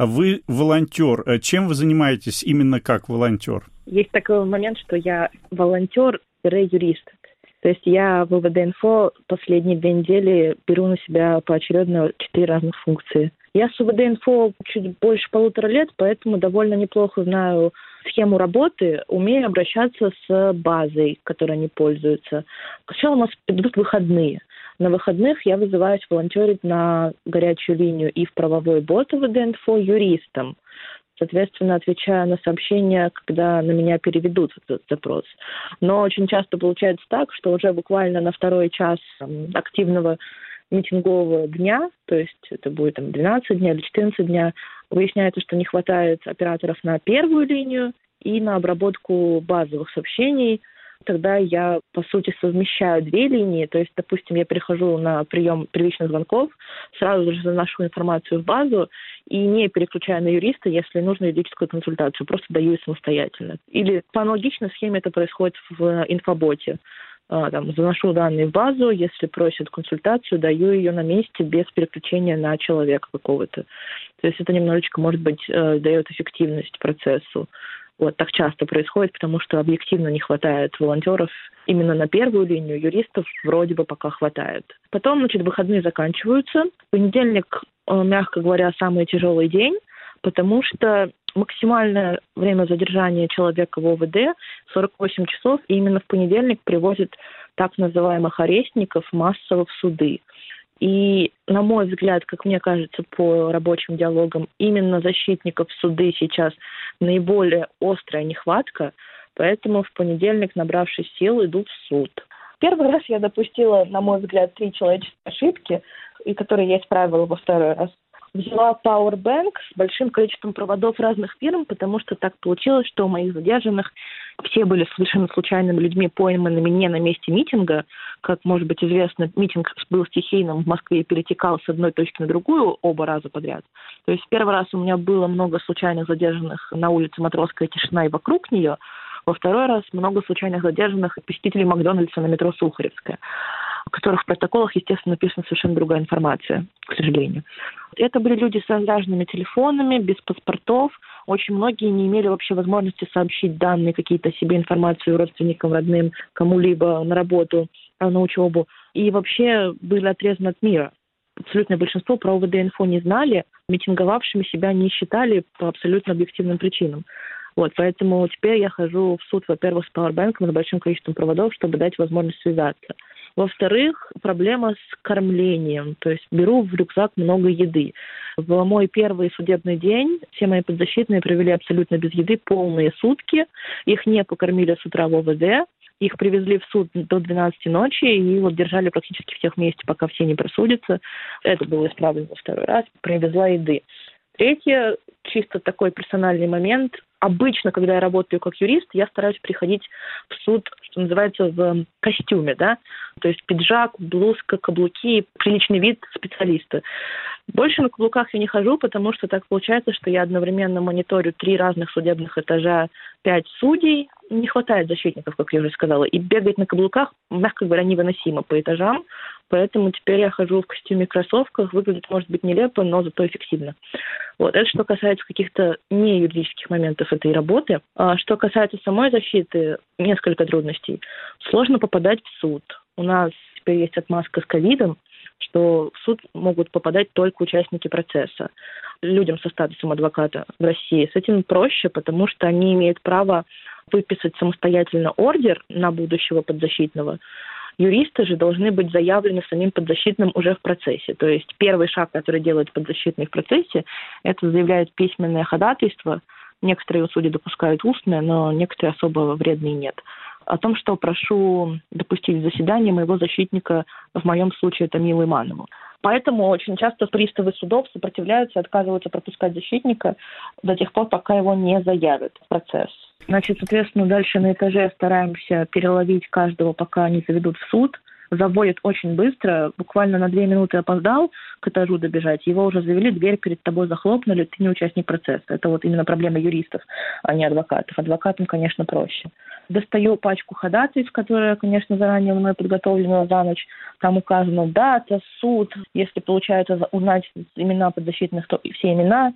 А вы волонтер. Э, чем вы занимаетесь именно как волонтер? Есть такой момент, что я волонтер-юрист. То есть я в ВВД-инфо последние две недели беру на себя поочередно четыре разных функции. Я с ВВД-инфо чуть больше полутора лет, поэтому довольно неплохо знаю схему работы, умею обращаться с базой, которой они пользуются. Сначала у нас идут выходные. На выходных я вызываюсь волонтерить на горячую линию и в правовой бот ВД-инфо юристом соответственно, отвечаю на сообщения, когда на меня переведут этот запрос. Но очень часто получается так, что уже буквально на второй час активного митингового дня, то есть это будет там 12 дней или 14 дня, выясняется, что не хватает операторов на первую линию и на обработку базовых сообщений – тогда я, по сути, совмещаю две линии. То есть, допустим, я перехожу на прием первичных звонков, сразу же заношу информацию в базу и не переключаю на юриста, если нужно юридическую консультацию, просто даю ее самостоятельно. Или по аналогичной схеме это происходит в инфоботе а, там, заношу данные в базу, если просят консультацию, даю ее на месте без переключения на человека какого-то. То есть это немножечко, может быть, э, дает эффективность процессу вот так часто происходит, потому что объективно не хватает волонтеров именно на первую линию, юристов вроде бы пока хватает. Потом, значит, выходные заканчиваются. Понедельник, э, мягко говоря, самый тяжелый день, потому что максимальное время задержания человека в ОВД 48 часов, и именно в понедельник привозят так называемых арестников массово в суды. И, на мой взгляд, как мне кажется, по рабочим диалогам, именно защитников суды сейчас наиболее острая нехватка, поэтому в понедельник, набравшись сил, идут в суд. Первый раз я допустила, на мой взгляд, три человеческие ошибки, и которые я исправила во второй раз взяла Powerbank с большим количеством проводов разных фирм, потому что так получилось, что у моих задержанных все были совершенно случайными людьми, пойманными не на месте митинга. Как, может быть, известно, митинг был стихийным в Москве и перетекал с одной точки на другую оба раза подряд. То есть первый раз у меня было много случайных задержанных на улице Матросская тишина и вокруг нее, во второй раз много случайных задержанных посетителей Макдональдса на метро Сухаревская в которых в протоколах, естественно, написана совершенно другая информация, к сожалению. Это были люди с разными телефонами, без паспортов. Очень многие не имели вообще возможности сообщить данные, какие-то себе информацию родственникам, родным, кому-либо на работу, а, на учебу. И вообще были отрезаны от мира. Абсолютное большинство про ОВД-инфо не знали, митинговавшими себя не считали по абсолютно объективным причинам. Вот, поэтому теперь я хожу в суд, во-первых, с пауэрбэнком с большим количеством проводов, чтобы дать возможность связаться. Во-вторых, проблема с кормлением. То есть беру в рюкзак много еды. В мой первый судебный день все мои подзащитные провели абсолютно без еды полные сутки. Их не покормили с утра в ОВД. Их привезли в суд до 12 ночи и вот держали практически в тех месте, пока все не просудятся. Это было исправлено второй раз. Привезла еды. Третье, чисто такой персональный момент. Обычно, когда я работаю как юрист, я стараюсь приходить в суд, что называется, в костюме, да, то есть пиджак, блузка, каблуки, приличный вид специалиста. Больше на каблуках я не хожу, потому что так получается, что я одновременно мониторю три разных судебных этажа, пять судей, не хватает защитников, как я уже сказала, и бегать на каблуках, мягко говоря, невыносимо по этажам, поэтому теперь я хожу в костюме кроссовках, выглядит, может быть, нелепо, но зато эффективно. Вот, это что касается каких-то не юридических моментов этой работы. А что касается самой защиты, несколько трудностей. Сложно попадать в суд. У нас теперь есть отмазка с ковидом, что в суд могут попадать только участники процесса. Людям со статусом адвоката в России с этим проще, потому что они имеют право выписать самостоятельно ордер на будущего подзащитного. Юристы же должны быть заявлены самим подзащитным уже в процессе. То есть первый шаг, который делает подзащитный в процессе, это заявляет письменное ходатайство. Некоторые судьи допускают устное, но некоторые особо вредные нет о том, что прошу допустить заседание моего защитника, в моем случае это Милу Иманову. Поэтому очень часто приставы судов сопротивляются, отказываются пропускать защитника до тех пор, пока его не заявят в процесс. Значит, соответственно, дальше на этаже стараемся переловить каждого, пока они заведут в суд. Заводят очень быстро, буквально на две минуты опоздал к этажу добежать, его уже завели, дверь перед тобой захлопнули, ты не участник процесса. Это вот именно проблема юристов, а не адвокатов. Адвокатам, конечно, проще. Достаю пачку ходатайств, которая, конечно, заранее мной подготовлена за ночь. Там указано дата, суд. Если получается узнать имена подзащитных, то все имена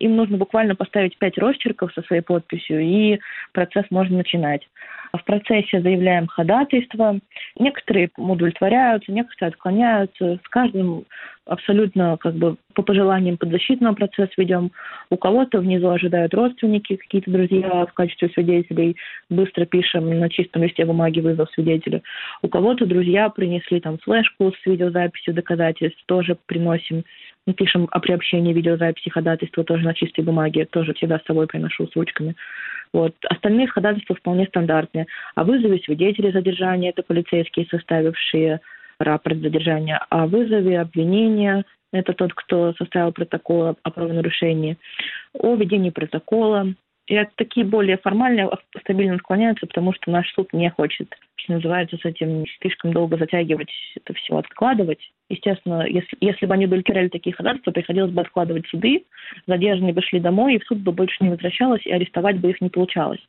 Им нужно буквально поставить пять росчерков со своей подписью, и процесс можно начинать. В процессе заявляем ходатайство. Некоторые удовлетворяются, некоторые отклоняются. С каждым абсолютно как бы по пожеланиям подзащитного процесса ведем. У кого-то внизу ожидают родственники, какие-то друзья в качестве свидетелей. Быстро пишем на чистом листе бумаги вызов свидетеля. У кого-то друзья принесли там флешку с видеозаписью доказательств, тоже приносим. Мы пишем о приобщении видеозаписи ходатайства тоже на чистой бумаге, тоже всегда с собой приношу с ручками. Вот. Остальные ходатайства вполне стандартные. О вызове свидетелей задержания, это полицейские, составившие рапорт задержания, о вызове обвинения, это тот, кто составил протокол о правонарушении, о ведении протокола, и такие более формальные стабильно склоняются, потому что наш суд не хочет, что называется, с этим слишком долго затягивать это все, откладывать. Естественно, если, если бы они удовлетворяли такие ходатайства, приходилось бы откладывать суды, задержанные бы шли домой, и в суд бы больше не возвращалось, и арестовать бы их не получалось.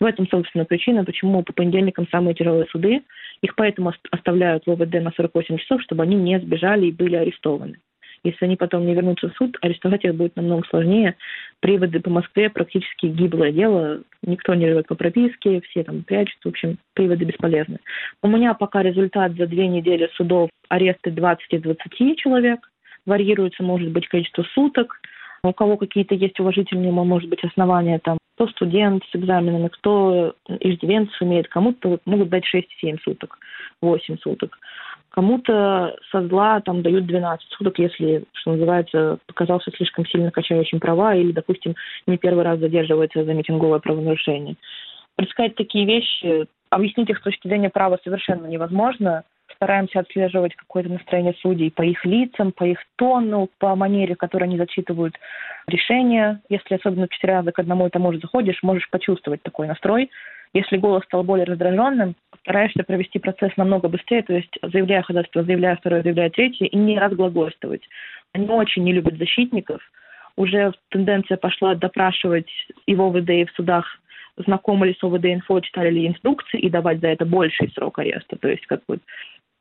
В этом, собственно, причина, почему по понедельникам самые тяжелые суды. Их поэтому оставляют в ОВД на 48 часов, чтобы они не сбежали и были арестованы. Если они потом не вернутся в суд, арестовать их будет намного сложнее. Приводы по Москве практически гиблое дело. Никто не живет по прописке, все там прячутся. В общем, приводы бесполезны. У меня пока результат за две недели судов аресты 20 из 20 человек. Варьируется, может быть, количество суток. У кого какие-то есть уважительные, может быть, основания, там, кто студент с экзаменами, кто иждивенцев имеет, кому-то могут дать 6-7 суток, 8 суток. Кому-то со зла там дают 12 суток, если, что называется, показался слишком сильно качающим права или, допустим, не первый раз задерживается за митинговое правонарушение. Предсказать такие вещи, объяснить их с точки зрения права совершенно невозможно. Стараемся отслеживать какое-то настроение судей по их лицам, по их тону, по манере, в которой они зачитывают решения. Если особенно четыре раза к одному и тому же заходишь, можешь почувствовать такой настрой. Если голос стал более раздраженным, стараешься провести процесс намного быстрее, то есть заявляя ходатайство, заявляя второе, заявляя третье, и не разглагольствовать. Они очень не любят защитников. Уже тенденция пошла допрашивать и в ОВД, и в судах знакомы ли с ОВД-инфо, читали ли инструкции и давать за это больший срок ареста. То есть как бы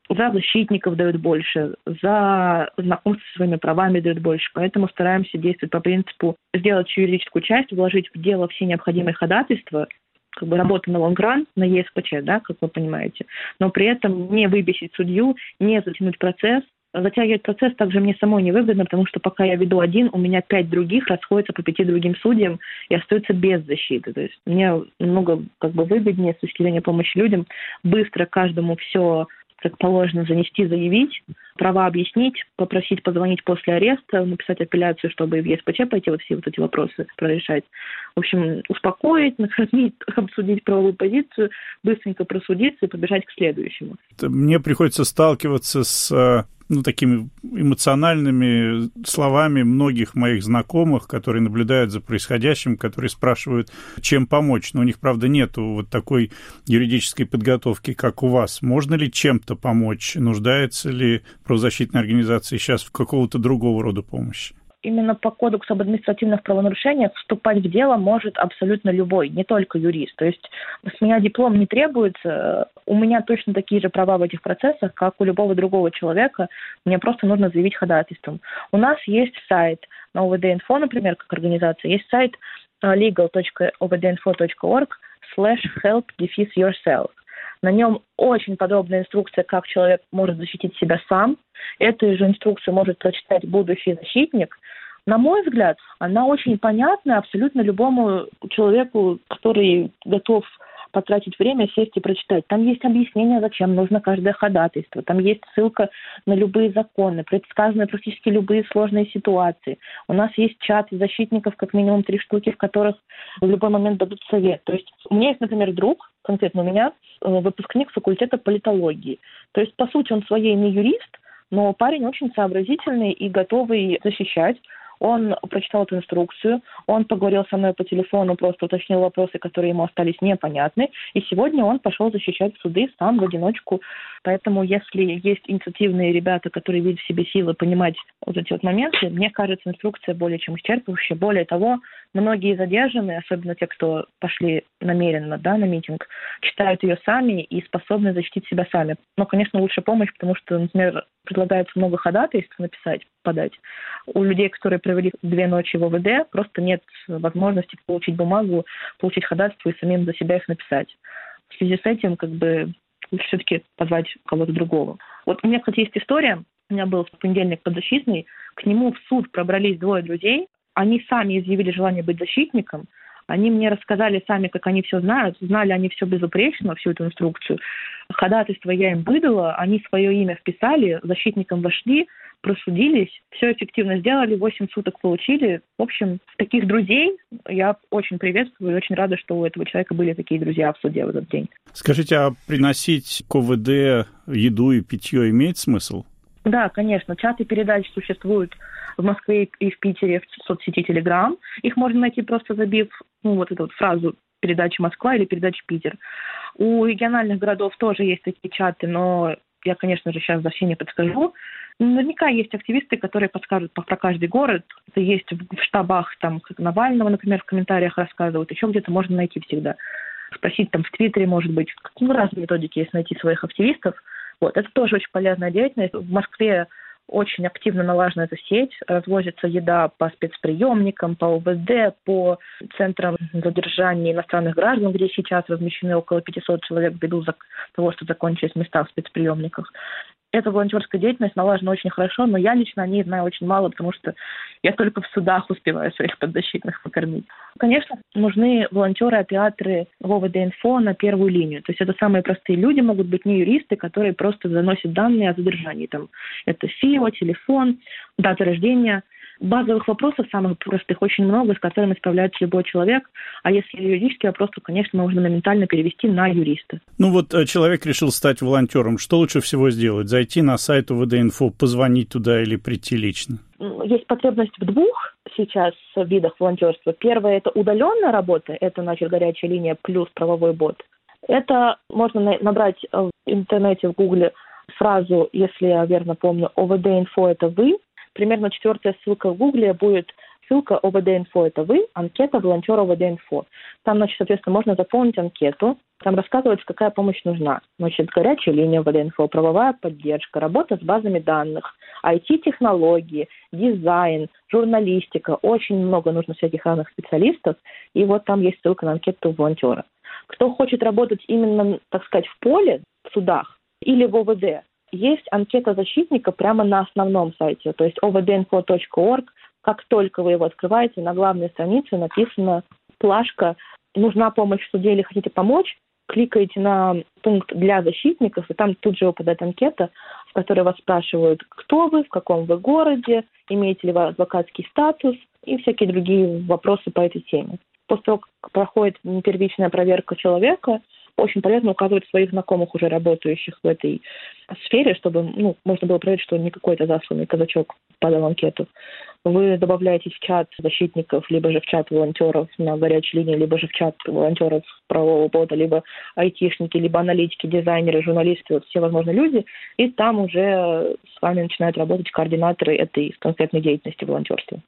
за защитников дают больше, за знакомство со своими правами дают больше. Поэтому стараемся действовать по принципу сделать юридическую часть, вложить в дело все необходимые ходатайства, как бы работа на лонгран, на ЕСПЧ, да, как вы понимаете, но при этом не выбесить судью, не затянуть процесс, затягивать процесс также мне самой невыгодно, потому что пока я веду один, у меня пять других расходятся по пяти другим судьям и остаются без защиты. То есть мне много как бы выгоднее с точки зрения помощи людям быстро каждому все как положено занести, заявить, права объяснить, попросить позвонить после ареста, написать апелляцию, чтобы в ЕСПЧ пойти вот все вот эти вопросы прорешать. В общем, успокоить, накормить, обсудить правовую позицию, быстренько просудиться и побежать к следующему. Мне приходится сталкиваться с э, ну, такими эмоциональными словами многих моих знакомых, которые наблюдают за происходящим, которые спрашивают, чем помочь. Но у них, правда, нет вот такой юридической подготовки, как у вас. Можно ли чем-то помочь? Нуждается ли правозащитная организация сейчас в какого-то другого рода помощи? Именно по кодексу об административных правонарушениях вступать в дело может абсолютно любой, не только юрист. То есть с меня диплом не требуется, у меня точно такие же права в этих процессах, как у любого другого человека. Мне просто нужно заявить ходатайством. У нас есть сайт на ОВД-инфо, например, как организация, есть сайт legal.ovdinfo.org slash help yourself. На нем очень подробная инструкция, как человек может защитить себя сам. Эту же инструкцию может прочитать будущий защитник. На мой взгляд, она очень понятна абсолютно любому человеку, который готов потратить время, сесть и прочитать. Там есть объяснение, зачем нужно каждое ходатайство. Там есть ссылка на любые законы, предсказаны практически любые сложные ситуации. У нас есть чат защитников, как минимум три штуки, в которых в любой момент дадут совет. То есть у меня есть, например, друг, конкретно у меня, э, выпускник факультета политологии. То есть, по сути, он своей не юрист, но парень очень сообразительный и готовый защищать он прочитал эту инструкцию, он поговорил со мной по телефону, просто уточнил вопросы, которые ему остались непонятны, и сегодня он пошел защищать суды сам в одиночку. Поэтому, если есть инициативные ребята, которые видят в себе силы понимать вот эти вот моменты, мне кажется, инструкция более чем исчерпывающая. Более того, многие задержанные, особенно те, кто пошли намеренно да, на митинг, читают ее сами и способны защитить себя сами. Но, конечно, лучше помощь, потому что, например, предлагается много ходатайств написать, подать. У людей, которые провели две ночи в ОВД, просто нет возможности получить бумагу, получить ходатайство и самим за себя их написать. В связи с этим, как бы, лучше все-таки позвать кого-то другого. Вот у меня, кстати, есть история. У меня был в понедельник подзащитный. К нему в суд пробрались двое друзей. Они сами изъявили желание быть защитником. Они мне рассказали сами, как они все знают. Знали они все безупречно, всю эту инструкцию. Ходатайство я им выдала. Они свое имя вписали, защитником вошли, просудились, все эффективно сделали, 8 суток получили. В общем, таких друзей я очень приветствую и очень рада, что у этого человека были такие друзья в суде в этот день. Скажите, а приносить КВД еду и питье имеет смысл? Да, конечно. Чаты передач существуют в Москве и в Питере в соцсети Телеграм. Их можно найти просто забив ну, вот эту вот фразу передача Москва или передача Питер. У региональных городов тоже есть такие чаты, но я, конечно же, сейчас за все не подскажу. Наверняка есть активисты, которые подскажут про каждый город. Это есть в штабах там Навального, например, в комментариях рассказывают. Еще где-то можно найти всегда. Спросить там в Твиттере, может быть. Ну, разные методики есть найти своих активистов. Вот, это тоже очень полезная деятельность. В Москве очень активно налажена эта сеть, развозится еда по спецприемникам, по ОВД, по центрам задержания иностранных граждан, где сейчас размещены около 500 человек ввиду того, что закончились места в спецприемниках эта волонтерская деятельность налажена очень хорошо, но я лично о ней знаю очень мало, потому что я только в судах успеваю своих подзащитных покормить. Конечно, нужны волонтеры, операторы ВОВД-инфо на первую линию. То есть это самые простые люди, могут быть не юристы, которые просто заносят данные о задержании. Там, это ФИО, телефон, дата рождения – базовых вопросов, самых простых, очень много, с которыми справляется любой человек. А если юридический вопрос, то, конечно, можно моментально перевести на юриста. Ну вот э, человек решил стать волонтером. Что лучше всего сделать? Зайти на сайт УВД-инфо, позвонить туда или прийти лично? Есть потребность в двух сейчас видах волонтерства. Первое – это удаленная работа, это, значит, горячая линия плюс правовой бот. Это можно набрать в интернете, в гугле фразу, если я верно помню, ОВД-инфо – это вы, примерно четвертая ссылка в Гугле будет ссылка ОВД-инфо, это вы, анкета волонтера ОВД-инфо. Там, значит, соответственно, можно заполнить анкету, там рассказывается, какая помощь нужна. Значит, горячая линия ОВД-инфо, правовая поддержка, работа с базами данных, IT-технологии, дизайн, журналистика. Очень много нужно всяких разных специалистов. И вот там есть ссылка на анкету волонтера. Кто хочет работать именно, так сказать, в поле, в судах или в ОВД, есть анкета защитника прямо на основном сайте, то есть ovdinfo.org. Как только вы его открываете, на главной странице написано плашка «Нужна помощь в суде или хотите помочь?» кликаете на пункт для защитников, и там тут же выпадает анкета, в которой вас спрашивают, кто вы, в каком вы городе, имеете ли вы адвокатский статус и всякие другие вопросы по этой теме. После того, как проходит первичная проверка человека, очень полезно указывать своих знакомых, уже работающих в этой сфере, чтобы ну, можно было проверить, что не какой-то засланный казачок подал анкету. Вы добавляетесь в чат защитников, либо же в чат волонтеров на горячей линии, либо же в чат волонтеров правового бота, либо айтишники, либо аналитики, дизайнеры, журналисты, вот все возможные люди, и там уже с вами начинают работать координаторы этой конкретной деятельности волонтерства.